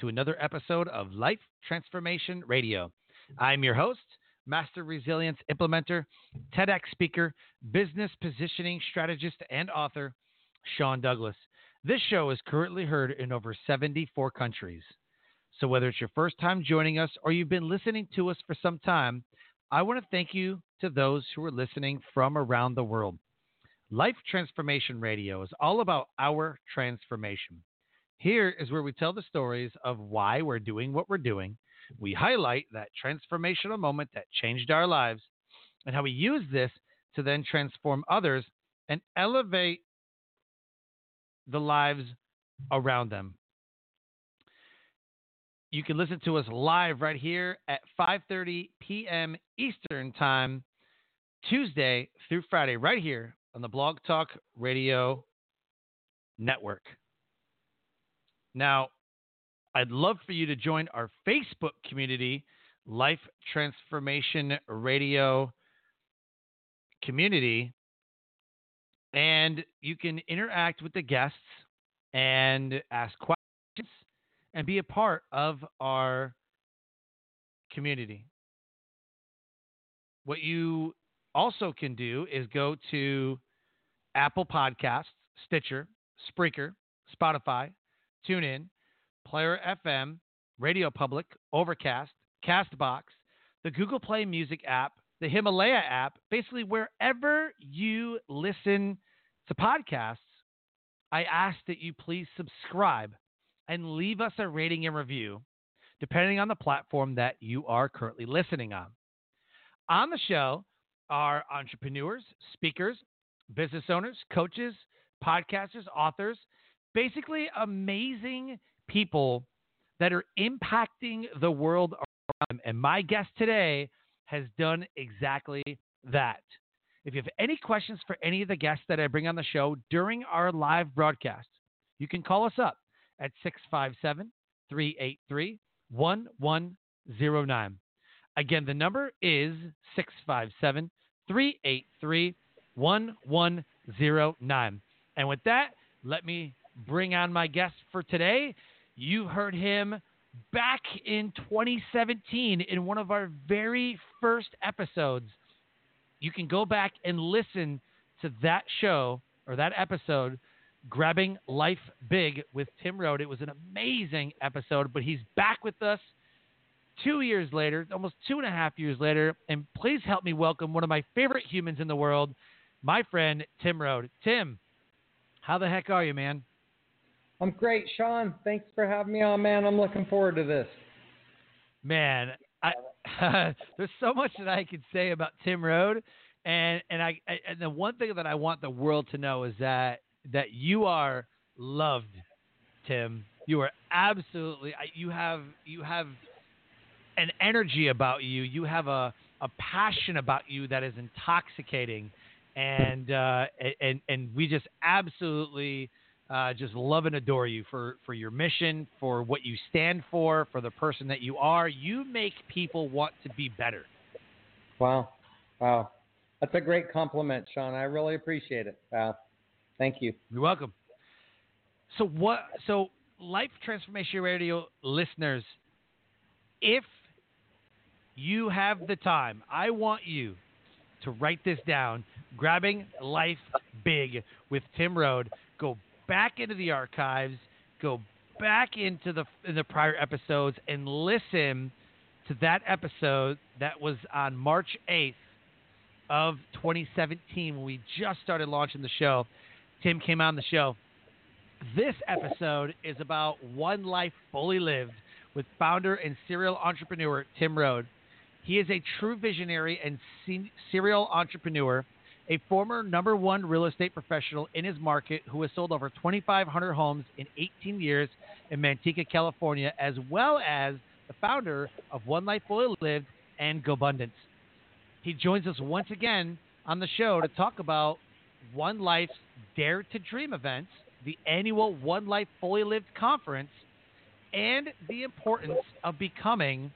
to another episode of Life Transformation Radio. Mm-hmm. I'm your host, Master Resilience Implementer, TEDx speaker, business positioning strategist, and author, Sean Douglas. This show is currently heard in over 74 countries. So, whether it's your first time joining us or you've been listening to us for some time, I want to thank you to those who are listening from around the world. Life Transformation Radio is all about our transformation. Here is where we tell the stories of why we're doing what we're doing. We highlight that transformational moment that changed our lives and how we use this to then transform others and elevate the lives around them. You can listen to us live right here at 5:30 p.m. Eastern Time, Tuesday through Friday, right here on the Blog Talk Radio Network. Now, I'd love for you to join our Facebook community, Life Transformation Radio community, and you can interact with the guests and ask questions and be a part of our community. What you also can do is go to Apple Podcasts, Stitcher, Spreaker, Spotify, TuneIn, Player FM, Radio Public, Overcast, Castbox, the Google Play Music app, the Himalaya app, basically wherever you listen to podcasts, I ask that you please subscribe and leave us a rating and review, depending on the platform that you are currently listening on. On the show, are entrepreneurs, speakers, business owners, coaches, podcasters, authors, basically amazing people that are impacting the world around them. And my guest today has done exactly that. If you have any questions for any of the guests that I bring on the show during our live broadcast, you can call us up at 657 383 1109. Again, the number is 657 383 1109. And with that, let me bring on my guest for today. You heard him back in 2017 in one of our very first episodes. You can go back and listen to that show or that episode, Grabbing Life Big with Tim Rhode. It was an amazing episode, but he's back with us two years later, almost two and a half years later. And please help me welcome one of my favorite humans in the world, my friend Tim Rhode. Tim, how the heck are you, man? I'm great, Sean. Thanks for having me on, man. I'm looking forward to this. Man, I, there's so much that I could say about Tim Rhode, and and I and the one thing that I want the world to know is that that you are loved, Tim. You are absolutely. You have you have an energy about you. You have a, a passion about you that is intoxicating, and uh, and and we just absolutely uh, just love and adore you for for your mission, for what you stand for, for the person that you are. You make people want to be better. Wow, wow, that's a great compliment, Sean. I really appreciate it. Wow, thank you. You're welcome. So what? So Life Transformation Radio listeners, if you have the time, I want you to write this down. Grabbing Life Big with Tim Rhode. Go back into the archives. Go back into the in the prior episodes and listen to that episode that was on March 8th of 2017 when we just started launching the show. Tim came on the show. This episode is about one life fully lived with founder and serial entrepreneur Tim Rhode. He is a true visionary and serial entrepreneur, a former number one real estate professional in his market who has sold over 2,500 homes in 18 years in Manteca, California, as well as the founder of One Life Fully Lived and GoBundance. He joins us once again on the show to talk about One Life's Dare to Dream events, the annual One Life Fully Lived conference, and the importance of becoming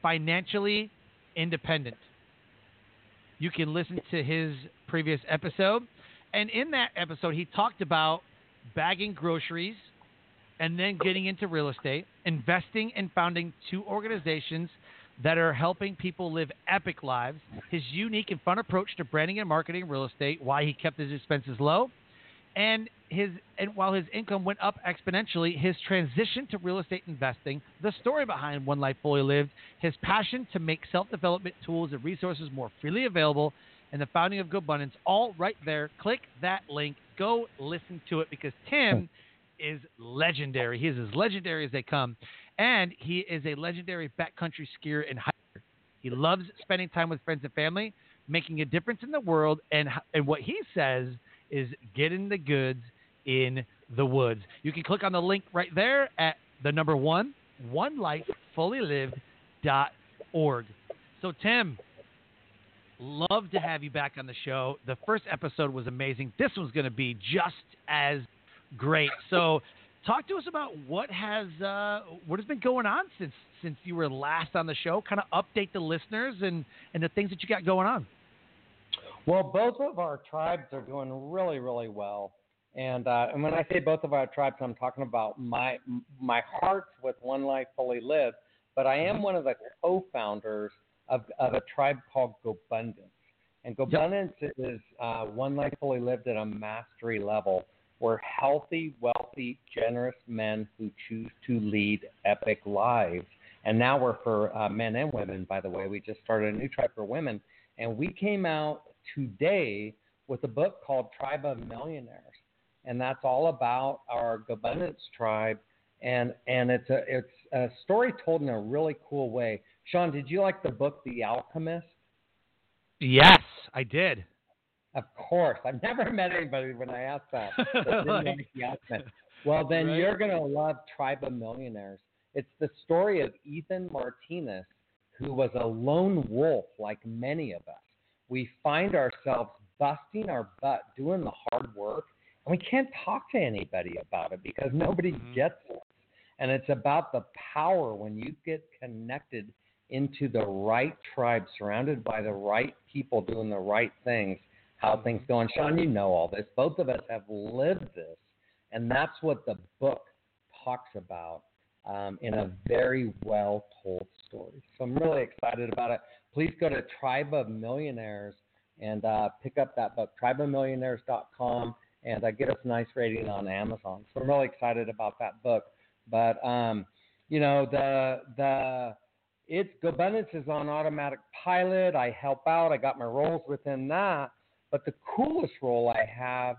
financially independent. You can listen to his previous episode. And in that episode, he talked about bagging groceries and then getting into real estate, investing and founding two organizations that are helping people live epic lives, his unique and fun approach to branding and marketing real estate, why he kept his expenses low, and his and while his income went up exponentially, his transition to real estate investing, the story behind One Life Fully Lived, his passion to make self-development tools and resources more freely available, and the founding of GoBundance, all right there. Click that link. Go listen to it because Tim is legendary. He is as legendary as they come, and he is a legendary backcountry skier and hiker. He loves spending time with friends and family, making a difference in the world, and and what he says is getting the goods in the woods. You can click on the link right there at the number one, one life fully lived dot org. So, Tim, love to have you back on the show. The first episode was amazing. This one's going to be just as great. So, talk to us about what has uh, what has been going on since since you were last on the show. Kind of update the listeners and and the things that you got going on. Well, both of our tribes are doing really, really well. And uh, and when I say both of our tribes, I'm talking about my my heart's with One Life Fully Lived, but I am one of the co-founders of, of a tribe called GoBundance. And GoBundance yep. is uh, One Life Fully Lived at a mastery level. We're healthy, wealthy, generous men who choose to lead epic lives. And now we're for uh, men and women, by the way. We just started a new tribe for women. And we came out today with a book called Tribe of Millionaires and that's all about our GoBundance tribe. And and it's a it's a story told in a really cool way. Sean, did you like the book The Alchemist? Yes, I did. Of course. I've never met anybody when I asked that. like, well, then right. you're going to love Tribe of Millionaires. It's the story of Ethan Martinez, who was a lone wolf like many of us. We find ourselves busting our butt, doing the hard work, and we can't talk to anybody about it because nobody mm-hmm. gets it. And it's about the power when you get connected into the right tribe, surrounded by the right people doing the right things, how things go. And Sean, you know all this. Both of us have lived this. And that's what the book talks about um, in a very well told story. So I'm really excited about it. Please go to Tribe of Millionaires and uh, pick up that book, tribeofmillionaires.com and uh, get us a nice rating on Amazon. So I'm really excited about that book. But um, you know, the the it's GoBundance is on automatic pilot. I help out. I got my roles within that. But the coolest role I have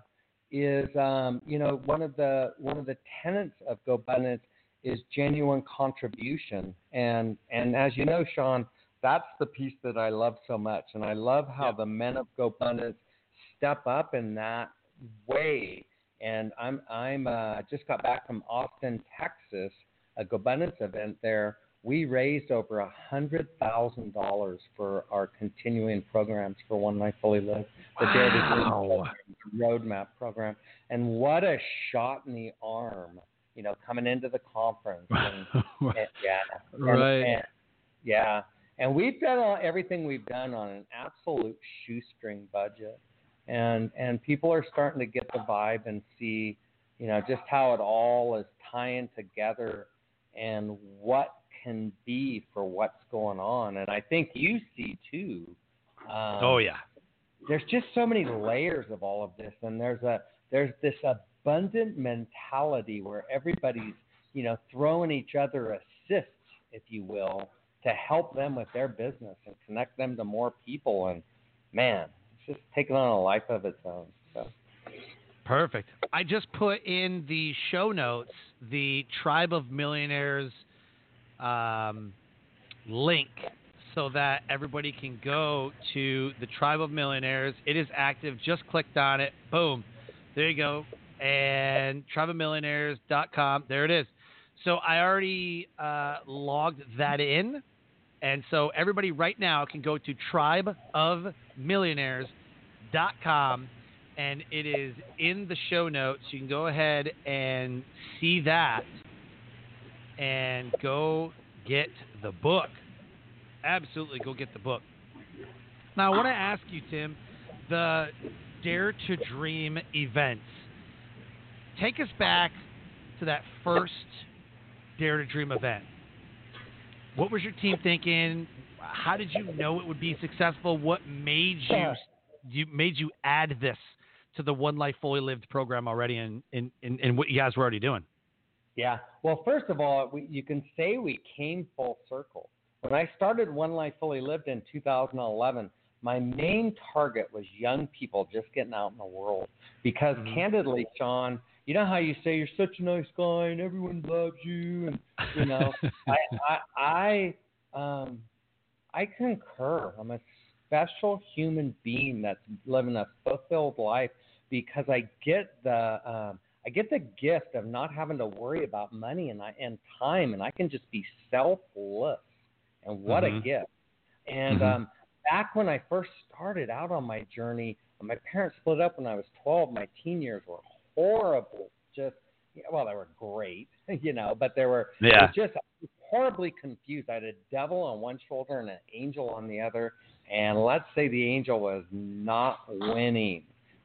is um, you know one of the one of the tenets of GoBundance is genuine contribution. And and as you know, Sean, that's the piece that I love so much. And I love how the men of GoBundance step up in that way. And I'm I'm uh, just got back from Austin, Texas, a GoBundance event there. We raised over a hundred thousand dollars for our continuing programs for One Life Fully Lived, the wow. Dare to Dream Roadmap program. And what a shot in the arm, you know, coming into the conference. And, and, yeah, right. And, and, yeah, and we've done all, everything we've done on an absolute shoestring budget and and people are starting to get the vibe and see, you know, just how it all is tying together and what can be for what's going on. And I think you see too. Um, oh yeah. There's just so many layers of all of this, and there's a there's this abundant mentality where everybody's you know throwing each other assists, if you will, to help them with their business and connect them to more people. And man, it's just taking on a life of its own. So. Perfect. I just put in the show notes the Tribe of Millionaires um, link so that everybody can go to the Tribe of Millionaires. It is active. Just clicked on it. Boom. There you go. And tribeofmillionaires.com. There it is. So I already uh, logged that in. And so everybody right now can go to tribeofmillionaires.com and it is in the show notes. You can go ahead and see that and go get the book. Absolutely go get the book. Now, I want to ask you, Tim, the Dare to Dream events. Take us back to that first Dare to Dream event. What was your team thinking? How did you know it would be successful? What made you you made you add this to the One Life Fully Lived program already, and in, in, in, what you guys were already doing? Yeah. Well, first of all, we, you can say we came full circle. When I started One Life Fully Lived in 2011, my main target was young people just getting out in the world. Because mm-hmm. candidly, Sean, you know how you say you're such a nice guy and everyone loves you, and you know, I, I, I, um, I concur. I'm a special human being that's living a fulfilled life because I get the, um, I get the gift of not having to worry about money and I, and time, and I can just be selfless. And what mm-hmm. a gift! And mm-hmm. um, back when I first started out on my journey, my parents split up when I was 12. My teen years were horrible. Just well, they were great, you know, but they were yeah. just horribly confused. I had a devil on one shoulder and an angel on the other, and let's say the angel was not winning,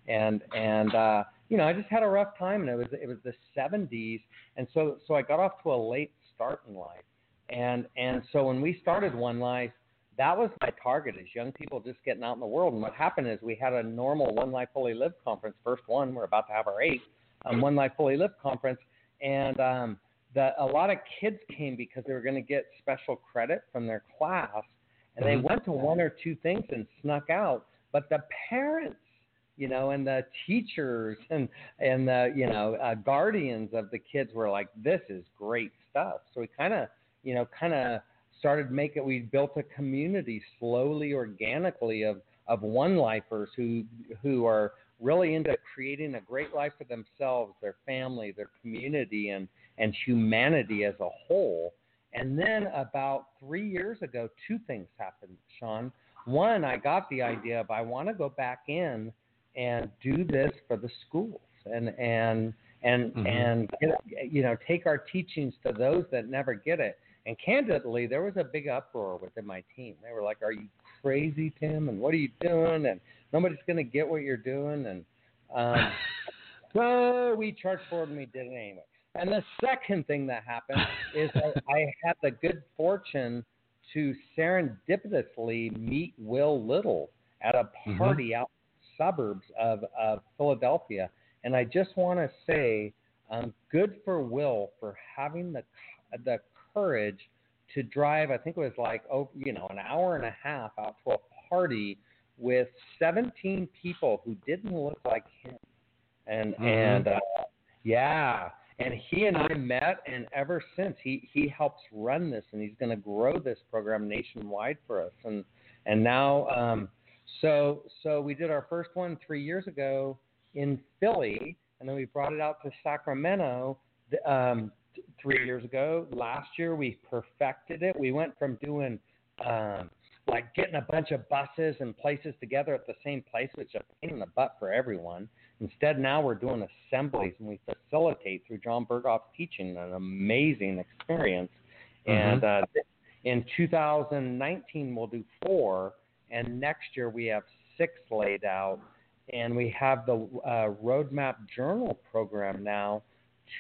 and and uh, you know I just had a rough time, and it was it was the 70s, and so so I got off to a late start in life, and and so when we started One Life, that was my target is young people just getting out in the world. And what happened is we had a normal One Life Fully Live conference, first one. We're about to have our eighth um, One Life Fully Live conference, and um, the, a lot of kids came because they were going to get special credit from their class, and they mm-hmm. went to one or two things and snuck out. But the parents, you know, and the teachers and and the you know uh, guardians of the kids were like, "This is great stuff." So we kind of, you know, kind of started making we built a community slowly organically of of one lifers who who are really into creating a great life for themselves their family their community and and humanity as a whole and then about three years ago two things happened sean one i got the idea of i want to go back in and do this for the schools and and and mm-hmm. and you know take our teachings to those that never get it and candidly, there was a big uproar within my team. They were like, "Are you crazy, Tim? And what are you doing? And nobody's going to get what you're doing." And um, so we charged forward and we did it anyway. And the second thing that happened is I, I had the good fortune to serendipitously meet Will Little at a mm-hmm. party mm-hmm. out suburbs of, of Philadelphia. And I just want to say, um, good for Will for having the the courage to drive. I think it was like oh, you know, an hour and a half out to a party with 17 people who didn't look like him, and mm-hmm. and uh, yeah, and he and I met, and ever since he he helps run this, and he's going to grow this program nationwide for us, and and now. Um, so so we did our first one three years ago in Philly, and then we brought it out to Sacramento um, three years ago. Last year we perfected it. We went from doing um, like getting a bunch of buses and places together at the same place, which is a pain in the butt for everyone. Instead, now we're doing assemblies and we facilitate through Jon Berghoff's teaching an amazing experience. Mm-hmm. And uh, in 2019, we'll do four, and next year we have six laid out. And we have the uh, Roadmap Journal program now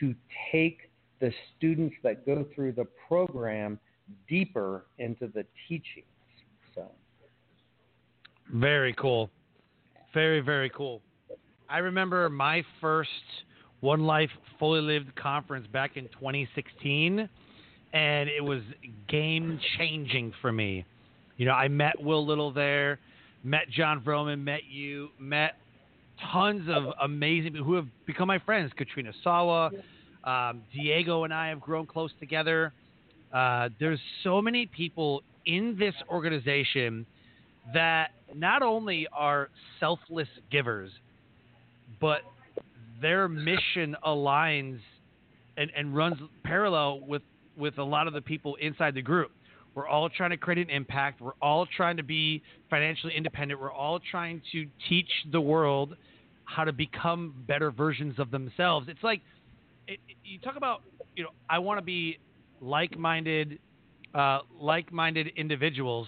to take the students that go through the program deeper into the teachings. So, very cool, very very cool. I remember my first One Life Fully Lived conference back in 2016, and it was game changing for me. You know, I met Will Little there, met Jon Vroman, met you, met tons of amazing people who have become my friends. Katrina Sawa, um, Diego and I have grown close together. Uh, there's so many people in this organization that not only are selfless givers, but their mission aligns and, and runs parallel with with a lot of the people inside the group. We're all trying to create an impact. We're all trying to be financially independent. We're all trying to teach the world how to become better versions of themselves. It's like it, you talk about, you know, I want to be like-minded, uh, like-minded individuals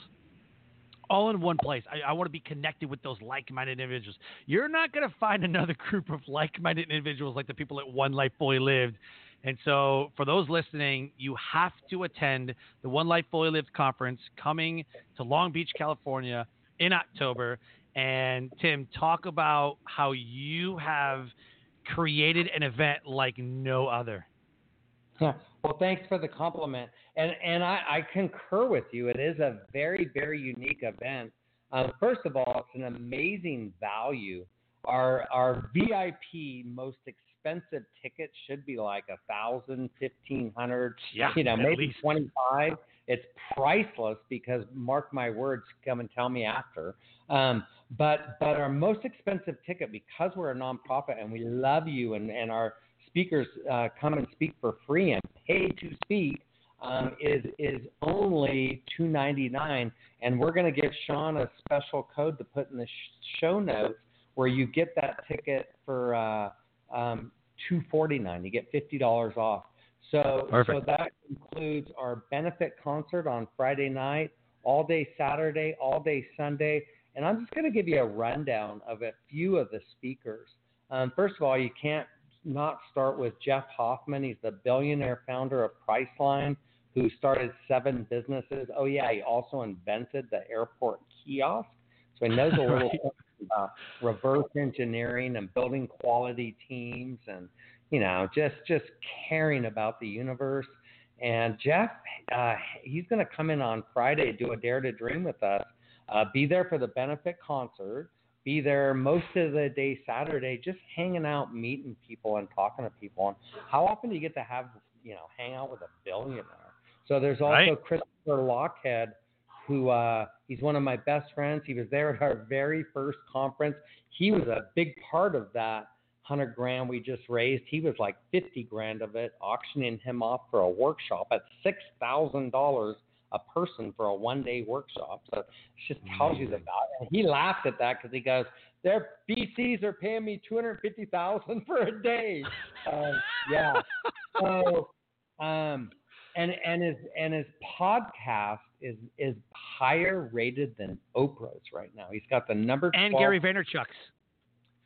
all in one place. I, I want to be connected with those like-minded individuals. You're not going to find another group of like-minded individuals like the people at One Life Fully Lived and so, for those listening, you have to attend the One Life Fully Lived conference coming to Long Beach, California in October. And Tim, talk about how you have created an event like no other. Yeah. Well, thanks for the compliment, and and I, I concur with you. It is a very very unique event. Uh, first of all, it's an amazing value. Our our VIP most expensive tickets should be like a thousand, fifteen hundred, yeah, you know, maybe least. twenty five. It's priceless because mark my words, come and tell me after. Um, but but our most expensive ticket because we're a nonprofit and we love you and and our speakers uh, come and speak for free and pay to speak. Um, is is only two ninety nine, and we're going to give Sean a special code to put in the sh- show notes where you get that ticket for uh, um, two forty nine. You get fifty dollars off. So Perfect. so that includes our benefit concert on Friday night, all day Saturday, all day Sunday, and I'm just going to give you a rundown of a few of the speakers. Um, first of all, you can't not start with Jeff Hoffman. He's the billionaire founder of Priceline, who started seven businesses. Oh yeah, he also invented the airport kiosk, so he knows a little Right. reverse engineering and building quality teams and you know just just caring about the universe and jeff uh, he's going to come in on friday do a dare to dream with us uh, be there for the benefit concert be there most of the day saturday just hanging out meeting people and talking to people and how often do you get to have you know hang out with a billionaire so there's also Right. christopher lochhead who uh, he's one of my best friends. He was there at our very first conference. He was a big part of that hundred grand we just raised. He was like fifty grand of it, auctioning him off for a workshop at six thousand dollars a person for a one day workshop. So it just tells you the value. And he laughed at that because he goes, "Their VCs are paying me two hundred fifty thousand for a day." Um, yeah. So, um, and and his and his podcast is is higher rated than Oprah's right now. He's got the number And 12 Gary Vaynerchuk's.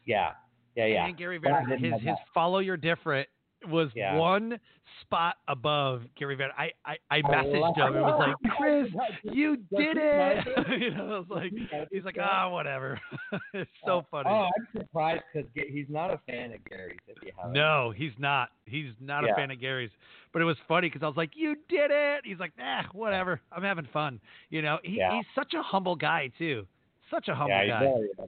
Yeah, yeah, yeah. And Gary But I Vaynerchuk. His, his follow your different was Yeah. one spot above Gary Vaynerchuk. I, I, I I messaged him and was like, Chris, you did it. you know, I was like, he's like, it? ah, whatever. it's so funny. Oh, I'm surprised because he's not a fan of Gary's. If you haven't. No, he's not. He's not a fan of Gary's. But it was funny because I was like, "You did it!" He's like, "Nah, whatever. I'm having fun." You know, he, Yeah. he's such a humble guy too. Such a humble yeah, guy.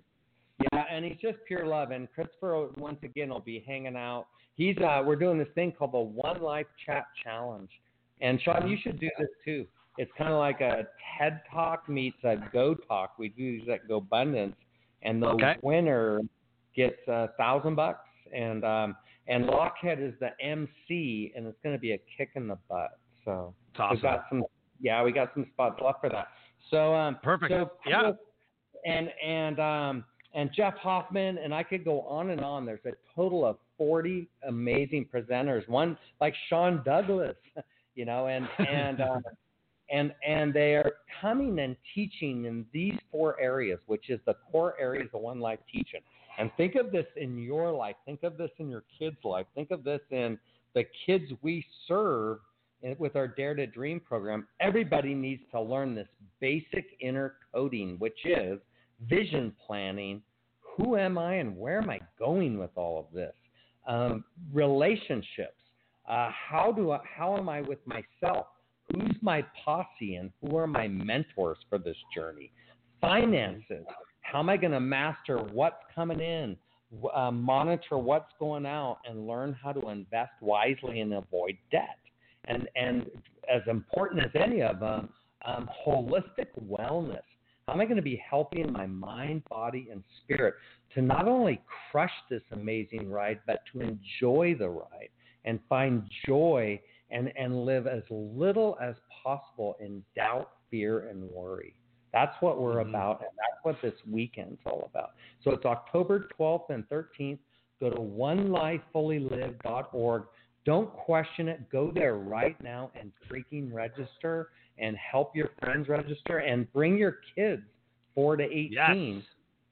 Yeah, and he's just pure love. And Christopher once again will be hanging out. He's uh, we're doing this thing called the One Life Chat Challenge. And Sean, you should do this too. It's kind of like a TED Talk meets a Go Talk. We do these at GoBundance, and the Okay. winner gets a thousand bucks. And um, and Lochhead is the MC, and it's going to be a kick in the butt. So awesome. We've got some, yeah, we got some spots left for that. So, um, Perfect. So, Yeah. and and um and Jeff Hoffman and I could go on and on. There's a total of 40 amazing presenters. One like Sean Douglas, you know, and and uh, and and they are coming and teaching in these four areas, which is the core areas of One Life teaching. And think of this in your life. Think of this in your kids' life. Think of this in the kids we serve with our Dare to Dream program. Everybody needs to learn this basic inner coding, which is vision planning. Who am I and where am I going with all of this? Um, relationships. Uh, how do I, how am I with myself? Who's my posse and who are my mentors for this journey? Finances. How am I going to master what's coming in, uh, monitor what's going out, and learn how to invest wisely and avoid debt? And and as important as any of them, um, holistic wellness. How am I going to be healthy in my mind, body, and spirit to not only crush this amazing ride, but to enjoy the ride? and find joy and, and live as little as possible in doubt, fear, and worry. That's what we're mm-hmm. about, and that's what this weekend's all about. So it's October 12th and 13th. Go to onelifefullylive.org. Don't question it. Go there right now and freaking register and help your friends register and bring your kids four to 18. Yes.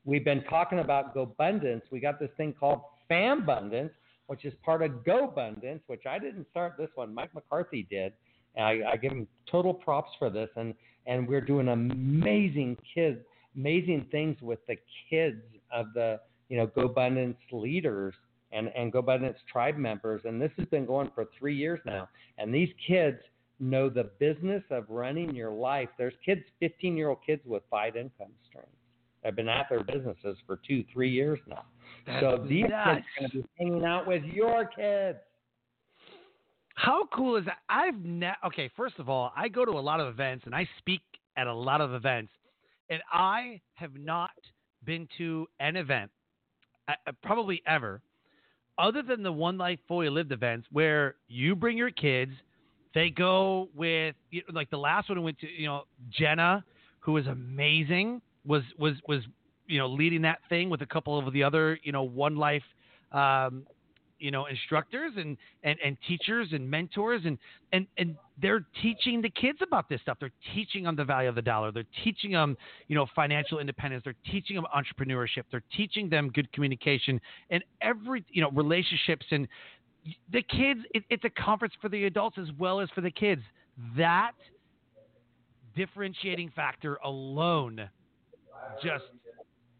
We've been talking about GoBundance. We got this thing called Fambundance, which is part of GoBundance, which I didn't start this one. Mike McCarthy did. I, I give him total props for this. And, and we're doing amazing kids, amazing things with the kids of the, you know, GoBundance leaders and, and GoBundance tribe members. And this has been going for three years now. And these kids know the business of running your life. There's kids, 15 year old kids with five income streams. I've been at their businesses for two, three years now. That's so these nuts. kids are going to be hanging out with your kids. How cool is that? I've ne- okay. First of all, I go to a lot of events and I speak at a lot of events, and I have not been to an event, uh, uh probably ever, other than the One Life Fully Lived events where you bring your kids. They go with you know, like the last one I went to you know Jenna, who was amazing, was was was you know, leading that thing with a couple of the other, you know, One Life, um, you know, instructors and, and, and teachers and mentors and, and, and they're teaching the kids about this stuff. They're teaching them the value of the dollar. They're teaching them, you know, financial independence. They're teaching them entrepreneurship. They're teaching them good communication and every, you know, relationships and the kids. It, it's a conference for the adults as well as for the kids. That differentiating factor alone just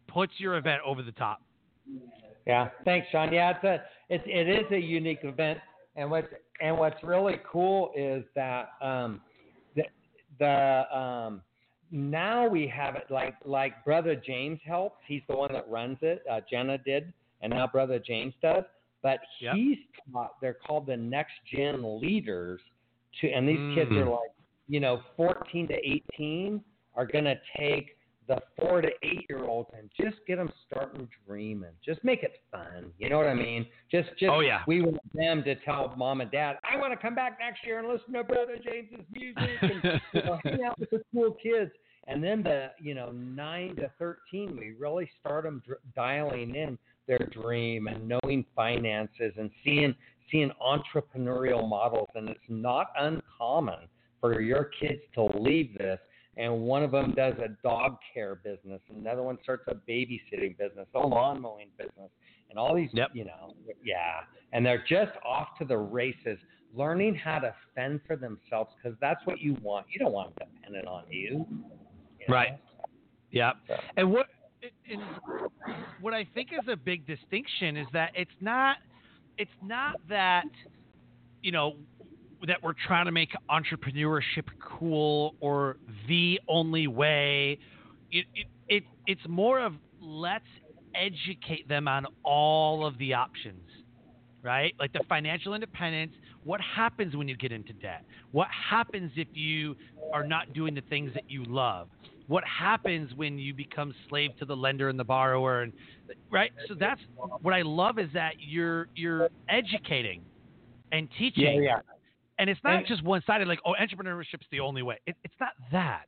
puts your event over the top. Yeah, thanks, Sean. Yeah, it's a it's it is a unique event, and what's and what's really cool is that um, the the um, now we have it like like Brother James helps. He's the one that runs it. Uh, Jenna did, and now Brother James does. But yep. he's taught. They're called the next gen leaders. To and these mm. kids are like you know 14 to 18 are going to take the four to eight year olds and just get them starting dreaming. Just make it fun. You know what I mean? Just, just. Oh yeah. We want them to tell mom and dad, I want to come back next year and listen to Brother James's music and you know, hang out with the cool kids. And then the, you know, nine to thirteen, we really start them dr- dialing in their dream and knowing finances and seeing seeing entrepreneurial models. And it's not uncommon for your kids to leave this and one of them does a dog care business, and another one starts a babysitting business, a lawn mowing business, and all these, yep. you know, yeah, and they're just off to the races, learning how to fend for themselves because that's what you want. You don't want them dependent on you, you know? right? Yeah, so. and what and what I think is a big distinction is that it's not it's not that you know that we're trying to make entrepreneurship cool or the only way. It, it, it, it's more of let's educate them on all of the options, right? Like the financial independence. What happens when you get into debt? What happens if you are not doing the things that you love? What happens when you become slave to the lender and the borrower? And right, so that's what I love is that you're you're educating and teaching. Yeah, yeah and it's not and, just one sided, like, oh, entrepreneurship's the only way. It, it's not that.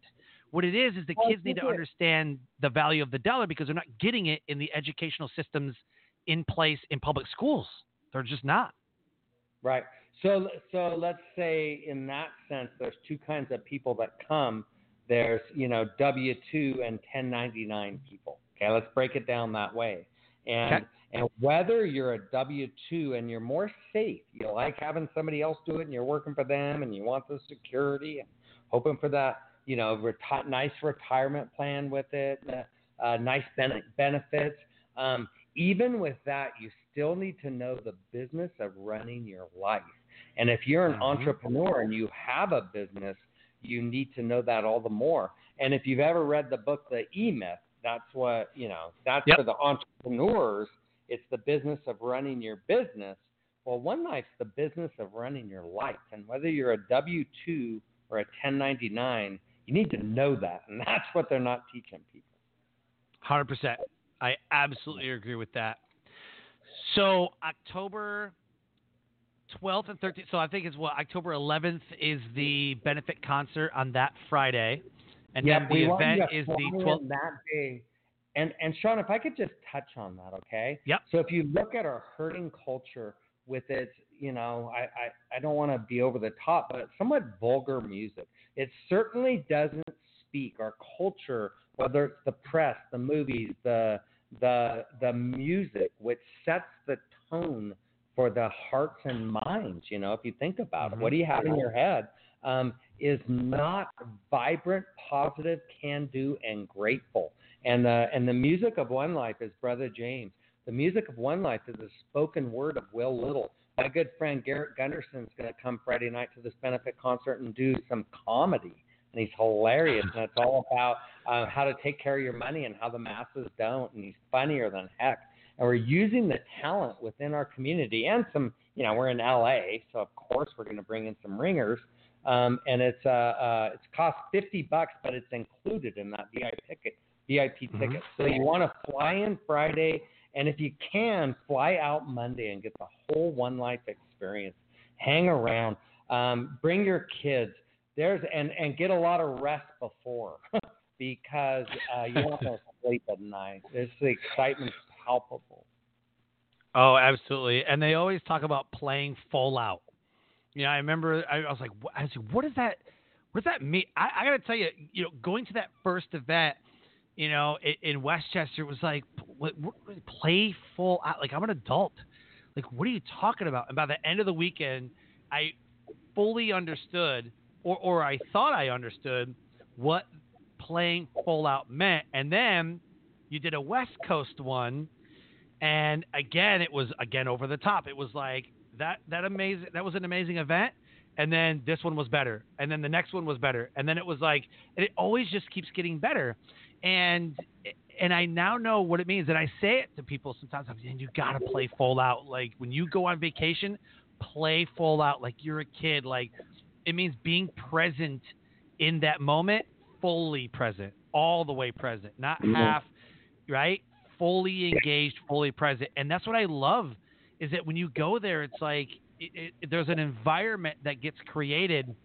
What it is is the kids need to understand the value of the dollar because they're not getting it in the educational systems in place in public schools. They're just not. Right. So so let's say in that sense there's two kinds of people that come. There's, you know, W two and ten ninety nine people. Okay, let's break it down that way. And okay. And whether you're a W 2 and you're more safe, you like having somebody else do it and you're working for them and you want the security and hoping for that, you know, reti- nice retirement plan with it, uh, uh, nice ben- benefits. Um, even with that, you still need to know the business of running your life. And if you're an mm-hmm. entrepreneur and you have a business, you need to know that all the more. And if you've ever read the book, The E Myth, that's what, you know, that's yep. for the entrepreneurs it's the business of running your business. Well, One Life's the business of running your life. And whether you're a W 2 or a 1099, you need to know that. And that's what they're not teaching people. 100%. I absolutely agree with that. So, October 12th and 13th. So I think it's what October 11th is the benefit concert on that Friday, and yeah, then the event is the 12th. that day. And and Sean, if I could just touch on that, okay? Yep. So if you look at our hurting culture with its, you know, I I, I don't want to be over the top, but somewhat vulgar music. It certainly doesn't speak our culture, whether it's the press, the movies, the the the music, which sets the tone for the hearts and minds. You know, if you think about Mm-hmm. it, what do you have in your head? Um, is not vibrant, positive, can do, and grateful. And the and the music of One Life is Brother James. The music of One Life is the spoken word of Will Little. My good friend Garrett Gunderson is going to come Friday night to this benefit concert and do some comedy, and he's hilarious. and it's all about uh, how to take care of your money and how the masses don't. And he's funnier than heck. And we're using the talent within our community and some. You know, we're in LA, so of course we're going to bring in some ringers. Um, and it's uh, uh, it's cost fifty bucks, but it's included in that VIP ticket. VIP Mhm. ticket. So you want to fly in Friday, and if you can, fly out Monday and get the whole One Life experience. Hang around, um, bring your kids. There's and and get a lot of rest before because uh, you won't to sleep at night. It's the excitement's palpable. Oh, absolutely. And they always talk about playing full out. You know, I remember I, I was like, what, I was like, what is that? What does that mean? I, I got to tell you, you know, going to that first event, you know, in, in Westchester was like, what, what, play full out. Like I'm an adult. Like, what are you talking about? And by the end of the weekend, I fully understood, or or I thought I understood what playing full out meant. And then you did a West Coast one and again it was again over the top. It was like that that amazing that was an amazing event and then this one was better and then the next one was better and then it was like and it always just keeps getting better. And and I now know what it means and I say it to people sometimes I'm saying you got to play full out. Like when you go on vacation play full out like you're a kid. Like it means being present in that moment fully present all the way present not Mhm. half right fully engaged, fully present. And that's what I love is that when you go there, it's like it, it, there's an environment that gets created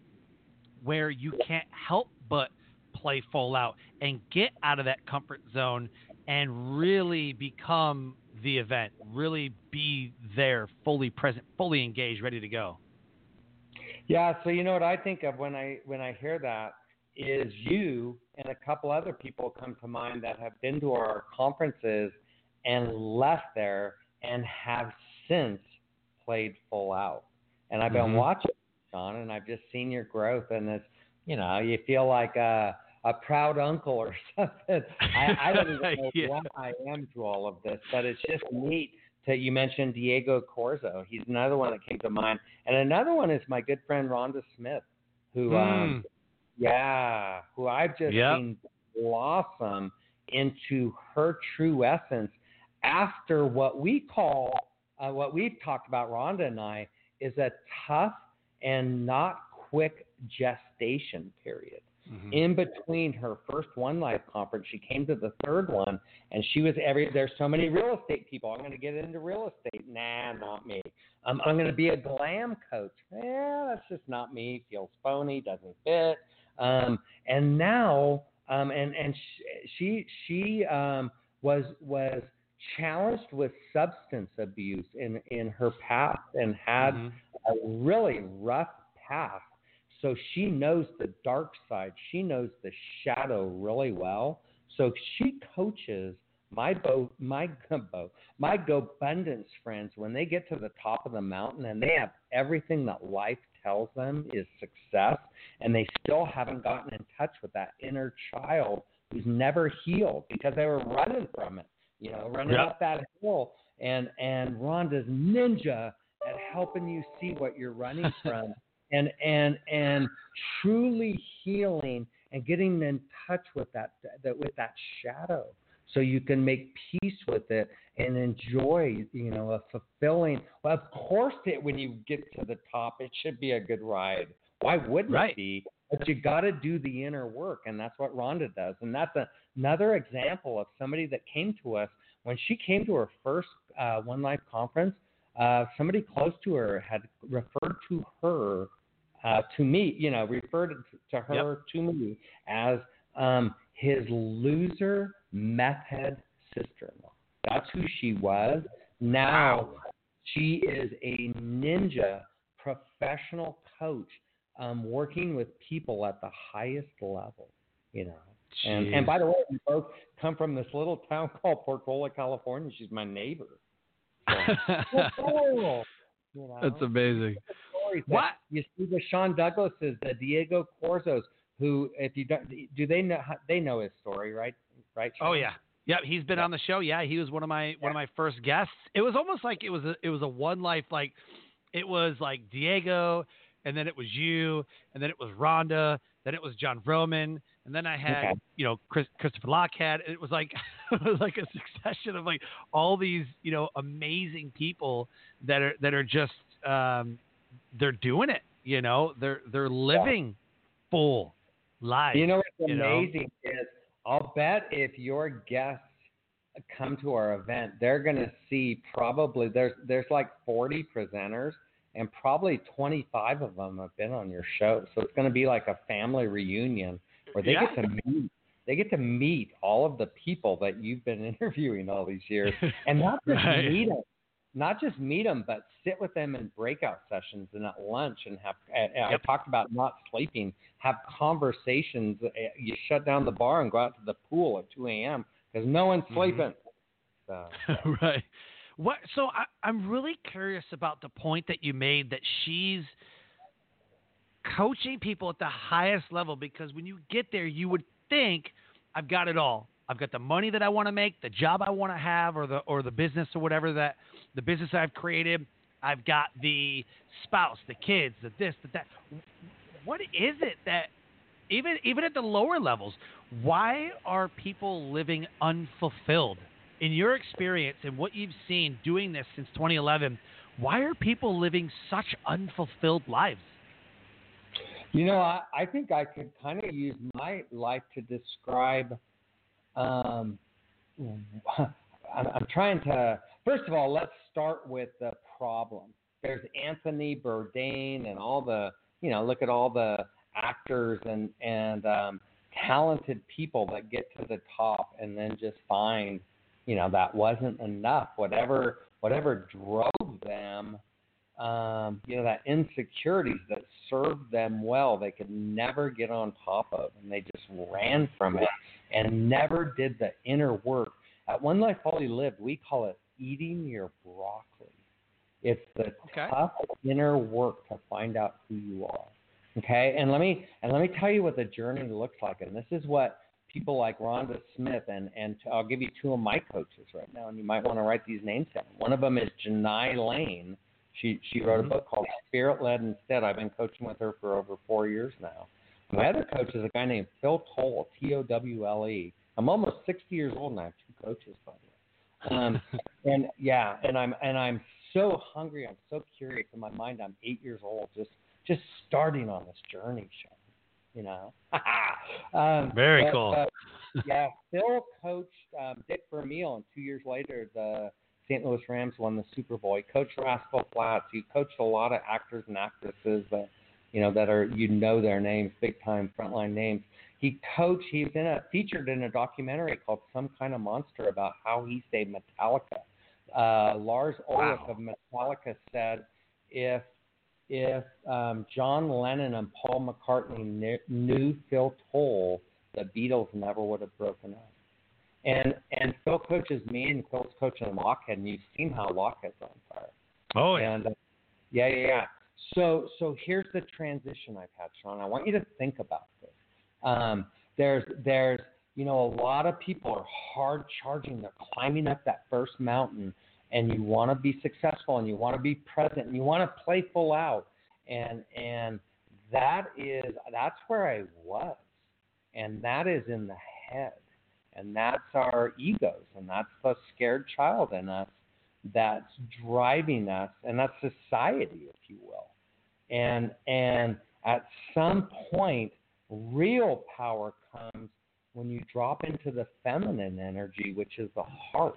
where you can't help but play full out and get out of that comfort zone and really become the event, really be there, fully present, fully engaged, ready to go. Yeah, so you know what I think of when I when I hear that is you and a couple other people come to mind that have been to our conferences and left there and have since played full out. And I've been Mhm. watching, Sean, and I've just seen your growth, and it's you know you feel like a a proud uncle or something. I, I don't even know Yeah. what I am to all of this, but it's just neat. To, you mentioned Diego Corzo. He's another one that came to mind, and another one is my good friend Rhonda Smith, who um, Mm. Yeah, who I've just Yep. seen blossom into her true essence after what we call, uh, what we've talked about, Rhonda and I, is a tough and not quick gestation period. Mhm. In between her first One Life conference, she came to the third one, and she was every. There's so many real estate people. I'm going to get into real estate. Nah, not me. Um, I'm going to be a glam coach. Yeah, that's just not me. Feels phony. Doesn't fit. Um, and now, um, and and sh- she she um, was was challenged with substance abuse in in her past and had Mhm. a really rough past. So she knows the dark side. She knows the shadow really well. So she coaches my bow, my bow, my GoBundance friends when they get to the top of the mountain and they have everything that life tells them is success, and they still haven't gotten in touch with that inner child who's never healed because they were running from it. You know, running Yep. up that hill. And and Rhonda's ninja at helping you see what you're running from and and and truly healing and getting in touch with that, that with that shadow so you can make peace with it and enjoy you know a fulfilling well of course it when you get to the top it should be a good ride why wouldn't Right. it be but you got to do the inner work and that's what rhonda does and that's a, another example of somebody that came to us when she came to her first uh, one life conference uh, somebody close to her had referred to her uh, to me, you know, referred to her Yep. to me as um, his loser meth head sister-in-law. That's who she was. Now she is a ninja professional coach, um, working with people at the highest level. You know, and and by the way, we both come from this little town called Portola, California. She's my neighbor. Cool. You know? That's amazing. What? you see the Sean Douglases, the Diego Corzos, who if you don't do they know they know his story, right? Right. Oh Sean? yeah. Yep, he's been on the show. Yeah, he was one of my one of my first guests. It was almost like it was a it was a one life like it was like Diego and then it was you and then it was Rhonda, then it was Jon Vroman, and then I had, Okay. you know, Chris, Christopher Lochhead. It was like it was like a succession of like all these, you know, amazing people that are that are just um they're doing it, you know. They're they're living full lives. You know what's you know? amazing is I'll bet if your guests come to our event, they're going to see probably there's there's like 40 presenters and probably 25 of them have been on your show. So it's going to be like a family reunion where they Yeah. get to meet they get to meet all of the people that you've been interviewing all these years and not just Right. meet them, not just meet them, but sit with them in breakout sessions and at lunch and have. And I talked about not sleeping. Have conversations. Uh, You shut down the bar and go out to the pool at 2 a.m. because no one's Mhm. sleeping. So, right. What? So I, I'm really curious about the point that you made that she's coaching people at the highest level because when you get there, you would think I've got it all. I've got the money that I want to make, the job I want to have, or the or the business or whatever that the business I've created. I've got the spouse, the kids, the this, the that. What is it that even even at the lower levels, why are people living unfulfilled? In your experience and what you've seen doing this since 2011, why are people living such unfulfilled lives? you know, I, I think I could kind of use my life to describe. Um, I'm, trying to. First of all, let's start with the problem. There's Anthony Bourdain and all the, you know, look at all the actors and and um, talented people that get to the top and then just find, you know, that wasn't enough. Whatever whatever drove them, um, you know, that insecurities that served them well, they could never get on top of, and they just ran from it and never did the inner work. At One Life Fully Lived, we call it eating your broccoli. It's the Okay. tough inner work to find out who you are. Okay, and let me and let me tell you what the journey looks like. And this is what people like Rhonda Smith and and I'll give you two of my coaches right now, and you might want to write these names down. One of them is Janai Lane. She she wrote a mm-hmm. book called Spirit Led Instead. I've been coaching with her for over four years now. My other coach is a guy named Phil Towle, T O W L E. I'm almost 60 years old and I have two coaches, by the way. Um, and yeah, and I'm and I'm so hungry. I'm so curious in my mind. I'm eight years old, just just starting on this journey, Sean. You know. um, Very but, cool. uh, yeah, Phil coached um, Dick Vermeil, and two years later, the St. Louis Rams won the Super Bowl. He coached Rascal Flatts. He coached a lot of actors and actresses that you know that are you know their names, big time frontline names. He coached. He's in a featured in a documentary called Some Kind of Monster about how he saved Metallica. Uh, Lars Ulrich Wow. of Metallica said if if um, John Lennon and Paul McCartney knew, knew Phil Towle, the Beatles never would have broken up. And and Phil coaches me, and Phil's coaching Lochhead, and you've seen how Lochhead's on fire. Oh yeah. And uh, yeah, yeah, yeah. So so here's the transition I've had, Sean. I want you to think about this. Um, there's there's you know a lot of people are hard charging. They're climbing up that first mountain, and you want to be successful, and you want to be present, and you want to play full out, and and that is that's where I was, and that is in the head, and that's our egos, and that's the scared child in us that's driving us, and that's society, if you will. And and at some point, real power comes when you drop into the feminine energy, which is the heart.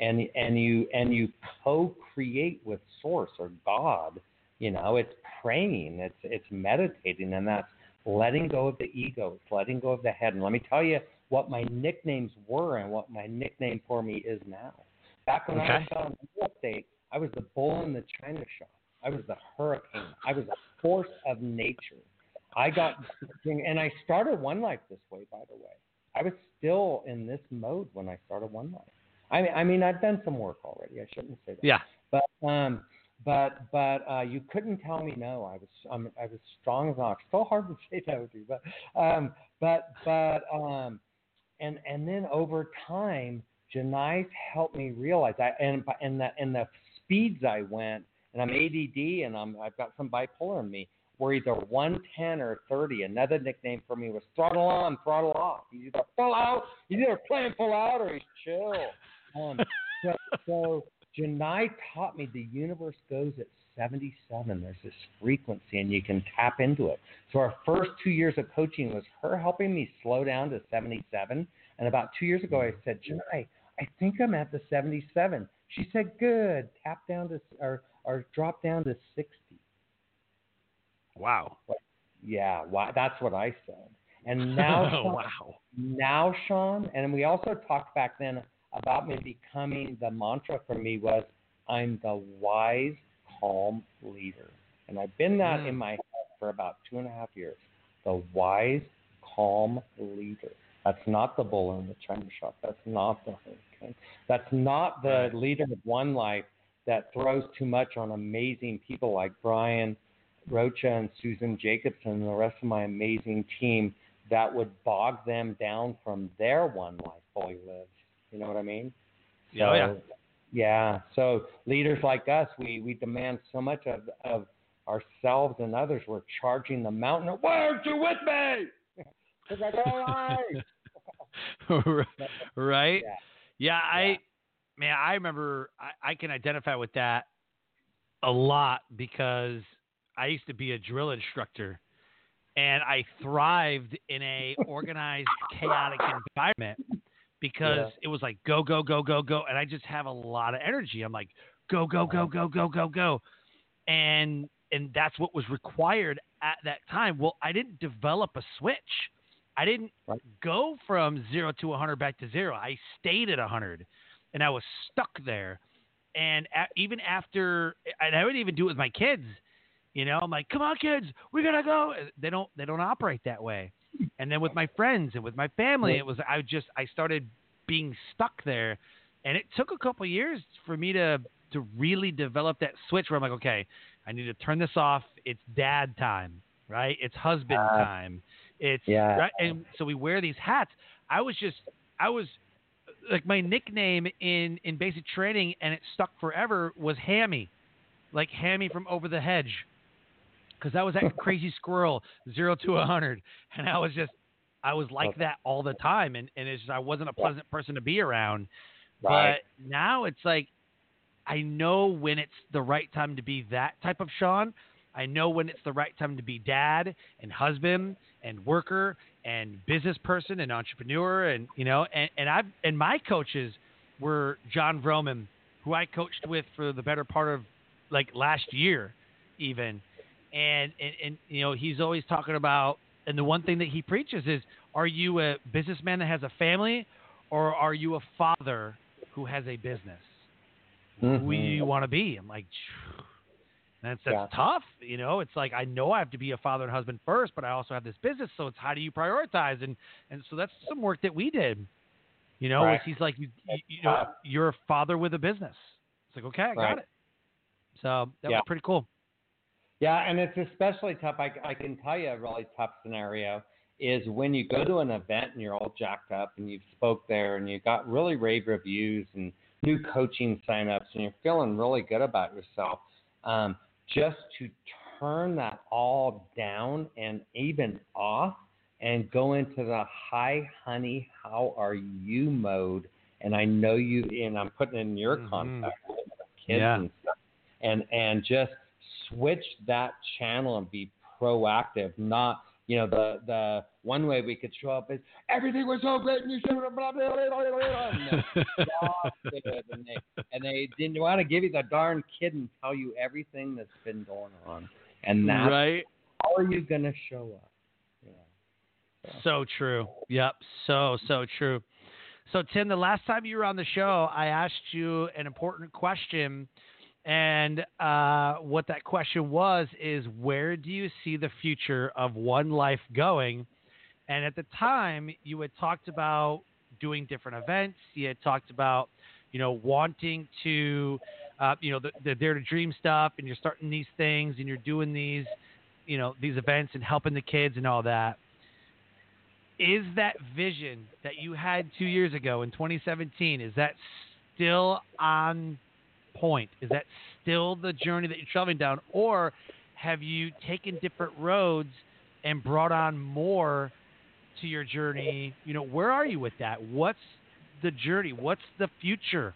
and and you and you co-create with Source or God. You know, it's praying, it's it's meditating, and that's letting go of the ego, it's letting go of the head. And let me tell you what my nicknames were and what my nickname for me is now. Back when okay. I was on real estate, I was the bull in the china shop. I was the hurricane. I was a force of nature. I got, and I started One Life this way, by the way. I was still in this mode when I started One Life. I mean, I mean, I've done some work already. I shouldn't say that. Yeah. But um, but but uh, you couldn't tell me no. I was um, I was strong as an ox. So hard to say no to, but um, but but um, and and then over time, Janice helped me realize I and and the and the speeds I went, and I'm ADD and I'm I've got some bipolar in me. Where either 110 or 30. Another nickname for me was throttle on, throttle off. He's either full out, he's either playing full out or he's chill. Um, so, so Janai taught me the universe goes at 77. There's this frequency, and you can tap into it. So our first two years of coaching was her helping me slow down to 77. And about two years ago, I said, Janai, I think I'm at the 77. She said, good. Tap down to or or drop down to 60. Wow. Yeah, wow, that's what I said. And now, Sean, wow. Now, Sean, and we also talked back then about me becoming the mantra for me was I'm the wise, calm leader. And I've been that mm. in my head for about two and a half years. The wise, calm leader. That's not the bull in the china shop. That's not the hurricane. That's not the leader of one life that throws too much on amazing people like Brian Rocha and Susan Jacobson and the rest of my amazing team that would bog them down from their one life fully lived. You know what I mean? So, oh, yeah. Yeah. So leaders like us, we, we demand so much of, of ourselves and others. We're charging the mountain. Why aren't you with me? It's like, all right. Uh, right. Yeah. yeah. I, man, I remember I, I can identify with that a lot because I used to be a drill instructor and I thrived in a organized, chaotic environment because yeah. it was like go, go, go, go, go. And I just have a lot of energy. I'm like, go, go, go, uh-huh. go, go, go, go. And and that's what was required at that time. Well, I didn't develop a switch. I didn't right. go from zero to 100 back to zero. I stayed at 100 and I was stuck there. And even after, and I would even do it with my kids you know, I'm like, come on, kids, we gotta go. They don't they don't operate that way. And then with my friends and with my family, it was I just I started being stuck there, and it took a couple years for me to to really develop that switch where I'm like, okay, I need to turn this off. It's dad time, right? It's husband uh, time. It's yeah. right? and so we wear these hats. I was just I was like my nickname in in basic training, and it stuck forever was Hammy, like Hammy from Over the Hedge because I was that crazy squirrel, zero to a hundred, and I was just, I was like that all the time, and and it's just, I wasn't a pleasant person to be around. Right. But now it's like, I know when it's the right time to be that type of Sean. I know when it's the right time to be dad and husband and worker and business person and entrepreneur and you know and and I've and my coaches were Jon Vroman, who I coached with for the better part of like last year, even. And, and and you know he's always talking about and the one thing that he preaches is are you a businessman that has a family or are you a father who has a business? Mm-hmm. who do you want to be? I'm like that's that's yeah. tough you know it's like i know i have to be a father and husband first but i also have this business so it's how do you prioritize and and so that's some work that we did you know right. he's like you, you, you know you're a father with a business it's like okay i got it so that yeah. was pretty cool yeah, and it's especially tough. I, I can tell you a really tough scenario is when you go to an event and you're all jacked up and you've spoke there and you got really rave reviews and new coaching signups and you're feeling really good about yourself. Um, just to turn that all down and even off and go into the hi honey how are you mode and I know you and I'm putting in your mm-hmm. contact with kids yeah. and stuff and and just switch that channel and be proactive, not you know, the the one way we could show up is everything was so great and you should have blah blah blah blah blah. And, they, and, they, and they didn't want to give you the darn kid and tell you everything that's been going on. And that's right. how are you gonna show up? Yeah. So true. Yep. So so true. So Tim, the last time you were on the show, I asked you an important question and uh, what that question was is where do you see the future of One Life going? And at the time, you had talked about doing different events. You had talked about, you know, wanting to, uh, you know, the, the Dare to Dream stuff, and you're starting these things, and you're doing these, you know, these events and helping the kids and all that. Is that vision that you had two years ago in 2017? Is that still on point? Is that still the journey that you're traveling down, or have you taken different roads and brought on more to your journey? You know, where are you with that? What's the journey? What's the future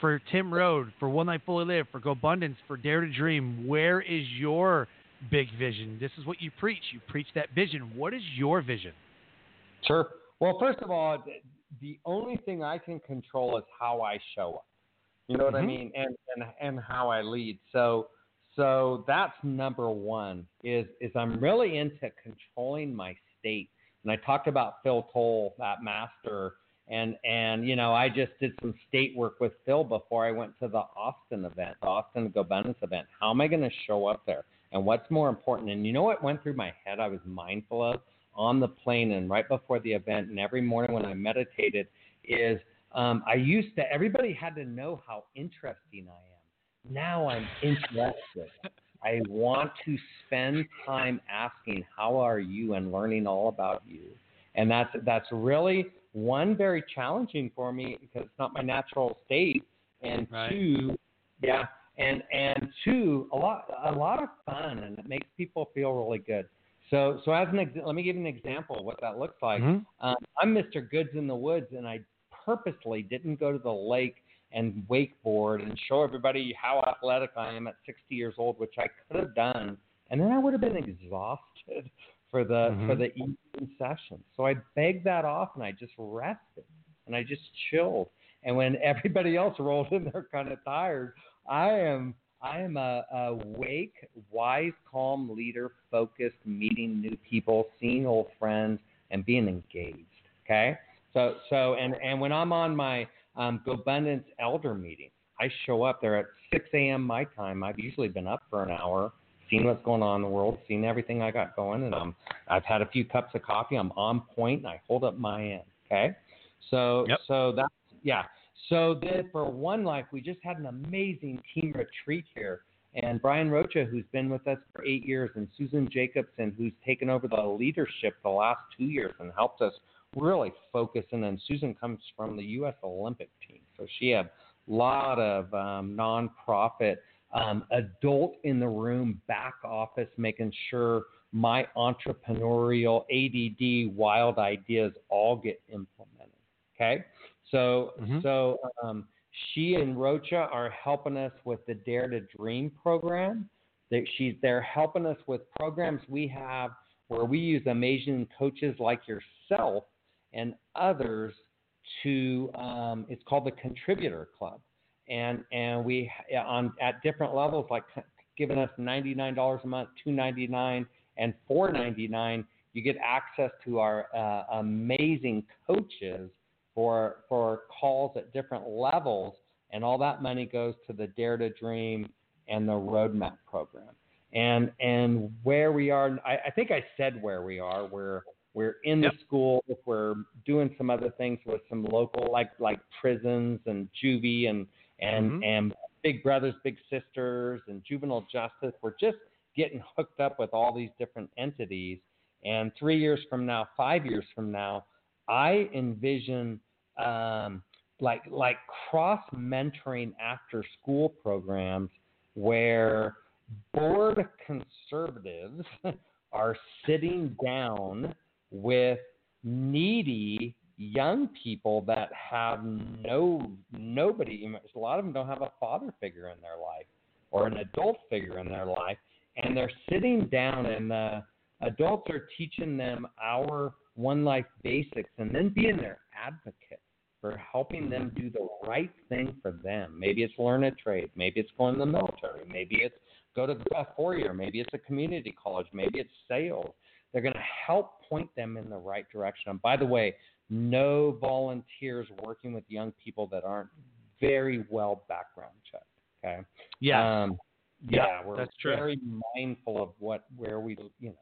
for Tim Rhode, for One Life Fully Live, for GoBundance, for Dare to Dream? Where is your big vision? This is what you preach. You preach that vision. What is your vision? Sure. Well, first of all, the only thing I can control is how I show up. You know what mm-hmm. I mean? And and and how I lead. So so that's number one is is I'm really into controlling my state. And I talked about Phil Towle, that master, and and you know I just did some state work with Phil before I went to the Austin event, the Austin GoBundance event. How am I going to show up there? And what's more important? And you know what went through my head? I was mindful of on the plane and right before the event, and every morning when I meditated, is um, I used to, everybody had to know how interesting I am. Now I'm interested. I want to spend time asking, how are you, and learning all about you. And that's, that's really one, very challenging for me because it's not my natural state. And right. two, yeah, and and two, a lot a lot of fun, and it makes people feel really good. So so as an ex- let me give you an example of what that looks like. Mm-hmm. Um, I'm Mr. Goods in the Woods, and I purposely didn't go to the lake and wakeboard and show everybody how athletic I am at 60 years old, which I could have done, and then I would have been exhausted for the mm-hmm. for the evening session. So I begged that off and I just rested and I just chilled. And when everybody else rolled in, they're kind of tired. I am I am a, a wake, wise, calm leader, focused, meeting new people, seeing old friends, and being engaged. Okay. So so and and when I'm on my um, GoBundance elder meeting, I show up there at 6 a.m. my time. I've usually been up for an hour, seen what's going on in the world, seen everything I got going, and I'm I've had a few cups of coffee. I'm on point, and I hold up my end. Okay, so yep. so that's yeah. So then for One Life, we just had an amazing team retreat here. And Brian Rocha, who's been with us for eight years, and Susan Jacobson, who's taken over the leadership the last two years and helped us really focusing. And then Susan comes from the U.S. Olympic team, so she had a lot of um, nonprofit um, adult in the room back office, making sure my entrepreneurial ADD wild ideas all get implemented. Okay, so mm-hmm. so um, she and Rocha are helping us with the Dare to Dream program. That she's they're helping us with programs we have where we use amazing coaches like yourself and others to um, it's called the contributor club. And and we on at different levels like giving us $99 a month 299 and 499 you get access to our uh, amazing coaches for for calls at different levels and all that money goes to the dare to dream and the roadmap program. And and where we are I, I think i said where we are. We're we're in yep. the school. We're doing some other things with some local, like like prisons and juvie and and mm-hmm. and big brothers, big sisters, and juvenile justice. We're just getting hooked up with all these different entities. And three years from now, five years from now, I envision um, like like cross mentoring after school programs where bored conservatives are sitting down with needy young people that have no nobody a lot of them don't have a father figure in their life or an adult figure in their life and they're sitting down and the Adults are teaching them our one life basics and then being their advocate for helping them do the right thing for them. Maybe it's learn a trade, maybe it's going to the military, maybe it's go to a four year, maybe it's a community college, maybe it's sales. They're going to help point them in the right direction. And by the way, no volunteers working with young people that aren't very well background checked. Okay. Yeah. Um, yeah, yeah, we're that's true. very mindful of what where we you know.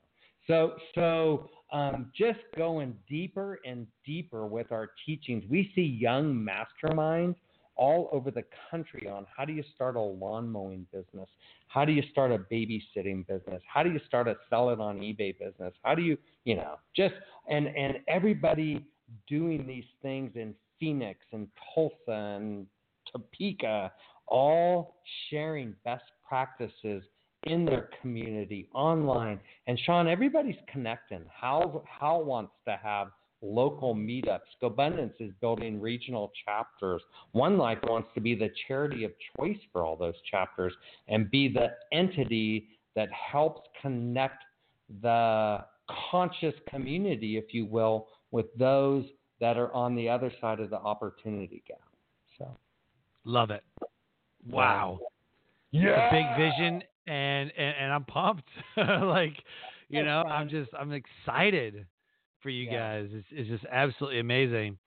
So so um, just going deeper and deeper with our teachings, we see young masterminds all over the country on how do you start a lawn mowing business, how do you start a babysitting business, how do you start a sell it on eBay business, how do you you know just and and everybody doing these things in Phoenix and Tulsa and Topeka all sharing best practices in their community online. And Sean, everybody's connecting. Hal, Hal wants to have local meetups. GoBundance is building regional chapters. One Life wants to be the charity of choice for all those chapters and be the entity that helps connect the conscious community, if you will, with those that are on the other side of the opportunity gap. So, love it. Wow. Yeah. big vision and, and and I'm pumped. like, you know, I'm just I'm excited for you Yeah. guys. It's, it's just absolutely amazing.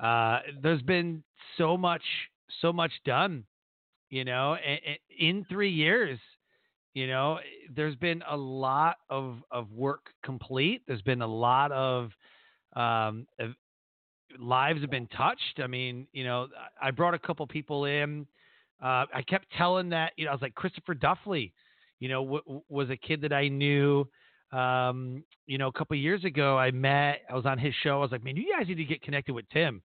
Uh, there's been so much so much done, you know, in three years. You know, there's been a lot of of work complete. There's been a lot of um, of- lives have been touched. I mean, you know, I brought a couple people in. Uh, I kept telling that, you know, I was like Christopher Duffley, you know, w- was a kid that I knew. Um, you know, a couple years ago, I met. I was on his show. I was like, man, you guys need to get connected with Tim.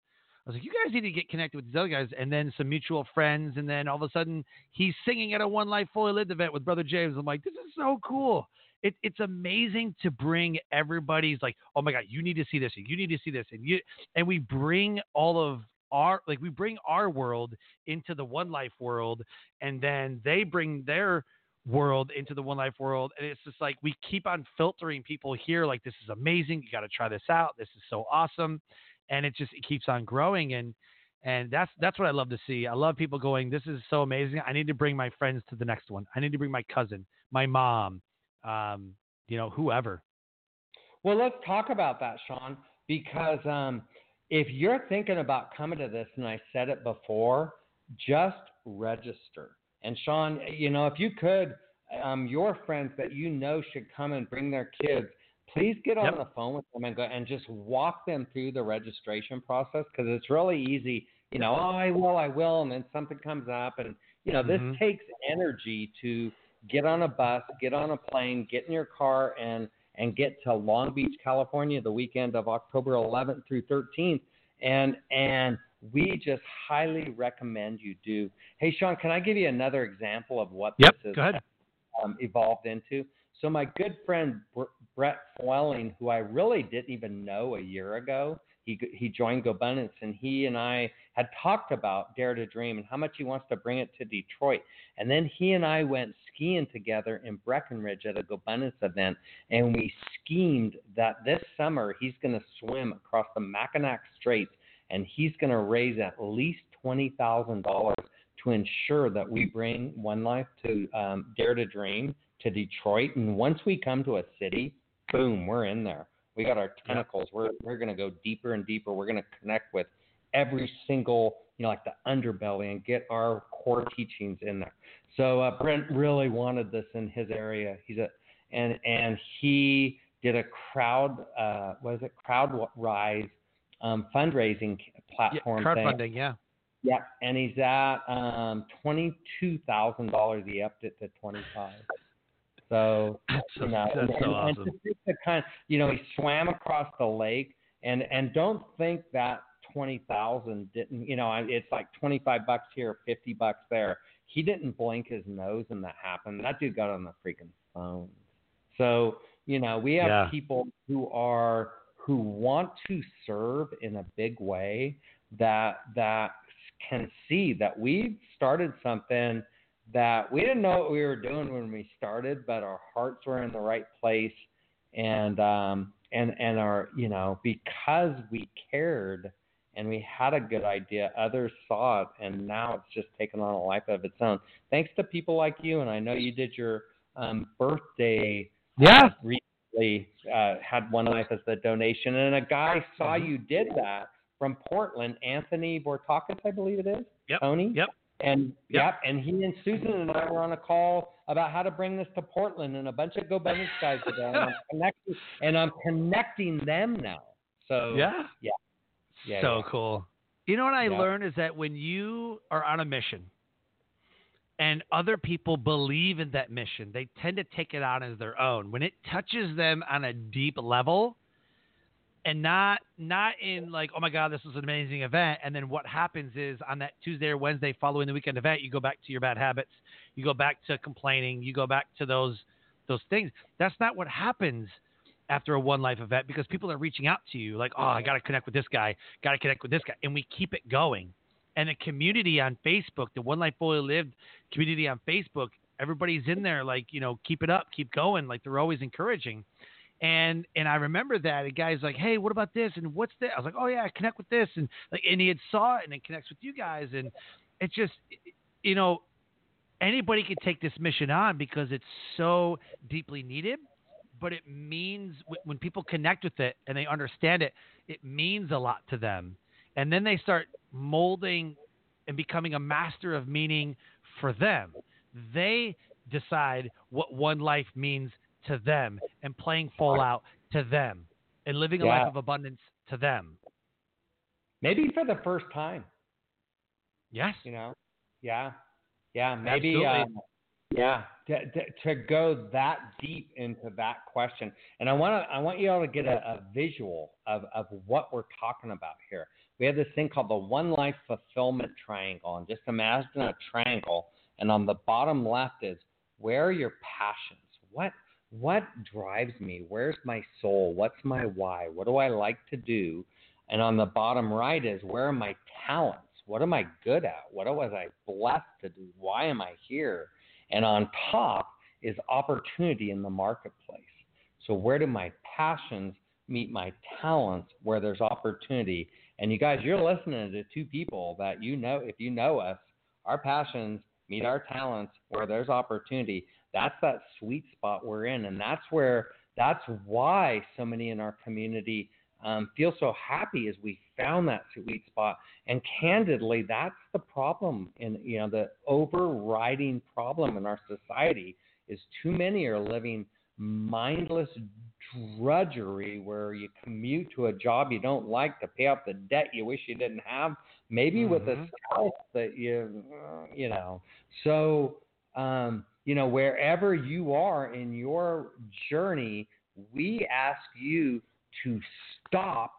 I was like, you guys need to get connected with these other guys, and then some mutual friends, and then all of a sudden, he's singing at a One Life Fully Lived event with Brother James. I'm like, this is so cool. It, it's amazing to bring everybody's like, oh my god, you need to see this, and you need to see this, and you, and we bring all of our like we bring our world into the One Life world, and then they bring their world into the One Life world, and it's just like we keep on filtering people here. Like this is amazing. You got to try this out. This is so awesome, and it just it keeps on growing and. And that's that's what I love to see. I love people going, "This is so amazing. I need to bring my friends to the next one. I need to bring my cousin, my mom, um, you know, whoever." Well, let's talk about that, Sean, because um, if you're thinking about coming to this, and I said it before, just register. And Sean, you know, if you could, um, your friends that you know should come and bring their kids, please get on Yep. the phone with them and go and just walk them through the registration process because it's really easy. You know, oh, I will, I will, and then something comes up, and you know, this Mhm. takes energy to get on a bus, get on a plane, get in your car, and and get to Long Beach, California, the weekend of October 11th through 13th, and and we just highly recommend you do. Hey, Sean, can I give you another example of what Yep. this has um, evolved into? So my good friend Br- Brett Flelling, who I really didn't even know a year ago, he he joined GoBundance, and he and I had talked about Dare to Dream and how much he wants to bring it to Detroit. And then he and I went skiing together in Breckenridge at a GoBundance event, and we schemed that this summer he's going to swim across the Mackinac Straits, and he's going to raise at least twenty thousand dollars to ensure that we bring One Life to um, Dare to Dream to Detroit. And once we come to a city, boom, we're in there. We got our tentacles. We're we're going to go deeper and deeper. We're going to connect with every single, you know, like the underbelly and get our core teachings in there. So uh, Brent really wanted this in his area. He's a and and he did a crowd uh what is it crowd rise um fundraising Yeah, platform thing. yeah. Yeah. And he's at um twenty-two thousand dollars. He upped it to twenty-five. So That's you know, that's and, so awesome. and to think the kind, you know, he swam across the lake, and and don't think that twenty thousand didn't, you know, it's like twenty-five bucks here, fifty bucks there. He didn't blink his nose, and that happened. That dude got on the freaking phone. So you know, we have Yeah. people who are who want to serve in a big way that that can see that we've started something that we didn't know what we were doing when we started, but our hearts were in the right place and um, and and our you know because we cared and we had a good idea, others saw it, and now it's just taken on a life of its own. Thanks to people like you, and I know you did your um, birthday. Yeah. Recently, uh, had one life as the donation, and a guy saw Mm-hmm. you did that from Portland, Anthony Bortakis, I believe it is. Yep. Tony. Yep. And Yep. yep, and he and Susan and I were on a call about how to bring this to Portland, and a bunch of GoBundance guys are there. And I'm connecting, and I'm connecting them now. So Yeah. yeah, yeah, so yeah. cool. You know what I Yeah. learned is that when you are on a mission and other people believe in that mission, they tend to take it on as their own. When it touches them on a deep level and not not in like, oh my God, this was an amazing event. And then what happens is on that Tuesday or Wednesday following the weekend event, you go back to your bad habits, you go back to complaining, you go back to those those things. That's not what happens after a one life event because people are reaching out to you like, oh, I got to connect with this guy, got to connect with this guy, and we keep it going. And the community on Facebook, the One Life Fully Lived community on Facebook, everybody's in there like, you know, keep it up, keep going, like they're always encouraging. And and I remember that a guy's like, hey, what about this? And what's that? I was like, oh yeah, connect with this, and like, and he had saw it, and it connects with you guys, and it's just, you know, anybody could take this mission on because it's so deeply needed but it means when people connect with it and they understand it, it means a lot to them. And then they start molding and becoming a master of meaning for them. They decide what one life means to them and playing full out to them and living a Yeah. life of abundance to them. maybe for the first time. Yes. You know, yeah, yeah, maybe. Um, yeah, to, to, to go that deep into that question, and I want to, I want you all to get a, a visual of of what we're talking about here. We have this thing called the One Life Fulfillment Triangle, and just imagine a triangle, and on the bottom left is where are your passions? What what drives me? Where's my soul? What's my why? What do I like to do? And on the bottom right is where are my talents? What am I good at? What was I blessed to do? Why am I here? And on top is opportunity in the marketplace. So where do my passions meet my talents where there's opportunity? And you guys, you're listening to two people that you know, if you know us, our passions meet our talents where there's opportunity. That's that sweet spot we're in. And that's where, that's why so many in our community um, feel so happy as we found that sweet spot. And candidly, that's the problem in you know the overriding problem in our society is too many are living mindless drudgery where you commute to a job you don't like to pay off the debt you wish you didn't have, maybe with a spouse that you uh, you know. So um, you know wherever you are in your journey, we ask you to stop,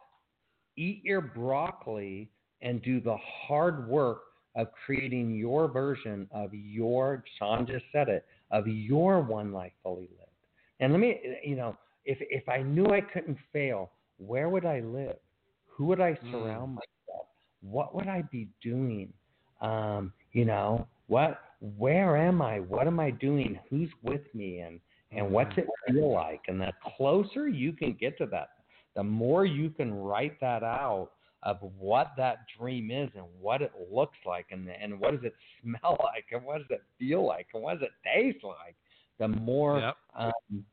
eat your broccoli, and do the hard work of creating your version of your, Sean just said it, of your one life fully lived. And let me, you know, if, if I knew I couldn't fail, where would I live? Who would I Mm. surround myself? What would I be doing? Um, you know, what, where am I? What am I doing? Who's with me? And, and what's it feel like? And the closer you can get to that, the more you can write that out of what that dream is and what it looks like and and what does it smell like and what does it feel like and what does it taste like the more Yep. um,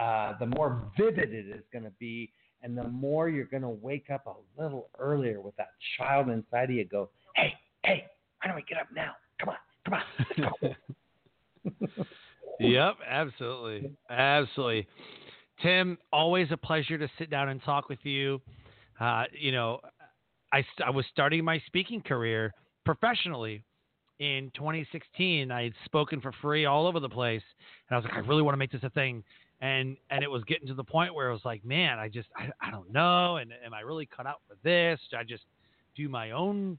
uh, the more vivid it is going to be and the more you're going to wake up a little earlier with that child inside of you go hey hey why don't we get up now come on come on let's go yep, absolutely. Absolutely. Tim, always a pleasure to sit down and talk with you. Uh, you know, I, I was starting my speaking career professionally in 2016. I had spoken for free all over the place, and I was like, I really want to make this a thing. And and it was getting to the point where I was like, man, I just I, I don't know, and am I really cut out for this? Should I just do my own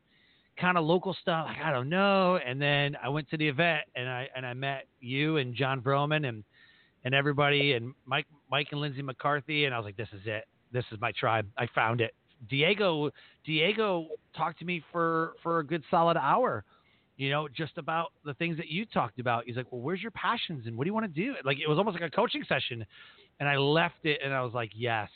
kind of local stuff? Like, I don't know. And then I went to the event, and I and I met you and Jon Vroman and and everybody and Mike Mike and Lindsay McCarthy, and I was like, this is it. This is my tribe. I found it. Diego Diego talked to me for for a good solid hour, you know, just about the things that you talked about. He's like, well, where's your passions and what do you want to do? Like it was almost like a coaching session, and I left it, and I was like, yes,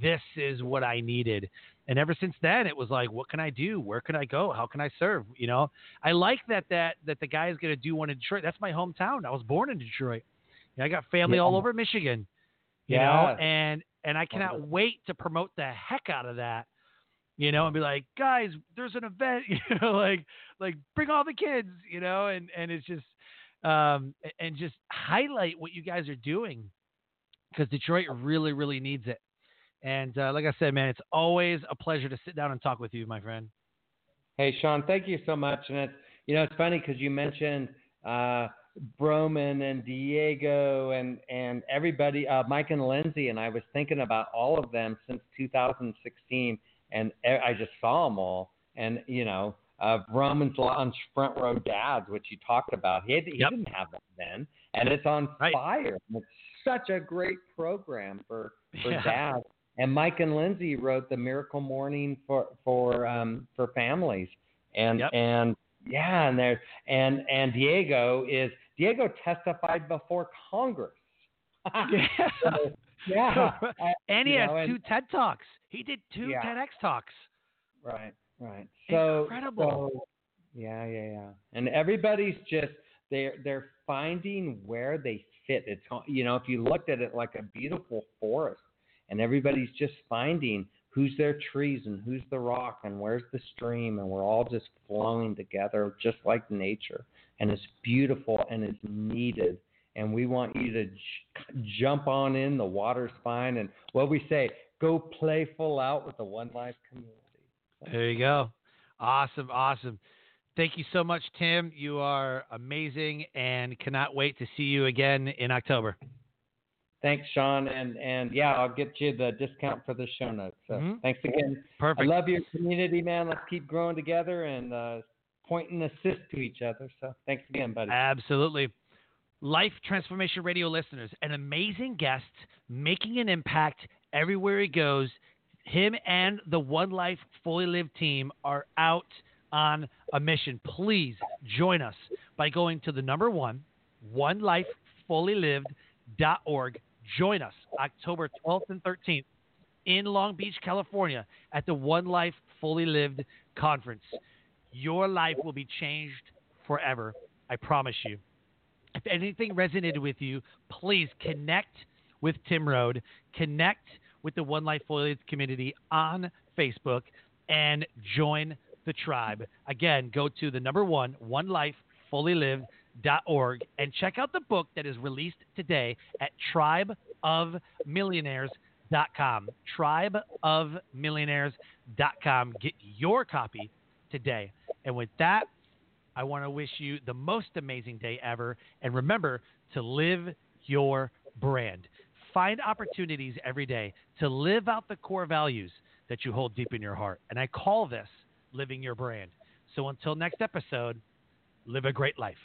this is what I needed. And ever since then, it was like, what can I do? Where can I go? How can I serve? You know, I like that that that the guy is going to do one in Detroit. That's my hometown. I was born in Detroit. You know, I got family Yeah. all over Michigan. You Yeah. know, and and I cannot wait to promote the heck out of that. You know, and be like, guys, there's an event. You know, like like bring all the kids. You know, and and it's just um and just highlight what you guys are doing because Detroit really really needs it. And uh, like I said, man, it's always a pleasure to sit down and talk with you, my friend. Hey, Sean, thank you so much. And it's you know it's funny because you mentioned uh, Vroman and Diego and and everybody, uh, Mike and Lindsay, and I was thinking about all of them since 2016, and I just saw them all. And you know, uh, Vroman's launch Front Row Dads, which you talked about, he, had, he Yep. didn't have that then, and it's on Right. fire. And It's such a great program for for Yeah. dads. And Mike and Lindsay wrote the Miracle Morning for for um, for families, and Yep. and yeah, and there and and Diego is Diego testified before Congress. So, yeah, and he you has know, and- two TED talks. He did two Yeah. TEDx talks. right, right. So Incredible. so- yeah, yeah, yeah. And everybody's just they're they're finding where they fit. It's you know if you looked at it like a beautiful forest, and everybody's just finding who's their trees and who's the rock and where's the stream, and we're all just flowing together just like nature, and it's beautiful and it's needed. And we want you to j- jump on in. The water's fine, and what we say, go playful out with the One Life community. There you go. Awesome, awesome. Thank you so much, Tim. You are amazing and cannot wait to see you again in October. Thanks, Sean, and and yeah, I'll get you the discount for the show notes. So Mhm. thanks again. Perfect. I love your community, man. Let's keep growing together and uh, point and assist to each other. So thanks again, buddy. Absolutely. Life Transformation Radio listeners, an amazing guest making an impact everywhere he goes. Him and the One Life Fully Lived team are out on a mission. Please join us by going to the number one, onelifefullylived.org. Join us October 12th and 13th in Long Beach, California at the One Life Fully Lived conference. Your life will be changed forever. I promise you. If anything resonated with you, please connect with Tim Rhode, connect with the One Life Fully Lived community on Facebook, and join the tribe. Again, go to the number one, onelifefullylived.org, and check out the book that is released today at tribeofmillionaires.com. Tribeofmillionaires.com. Get your copy today. And with that, I want to wish you the most amazing day ever. And remember to live your brand. Find opportunities every day to live out the core values that you hold deep in your heart. And I call this living your brand. So until next episode, live a great life.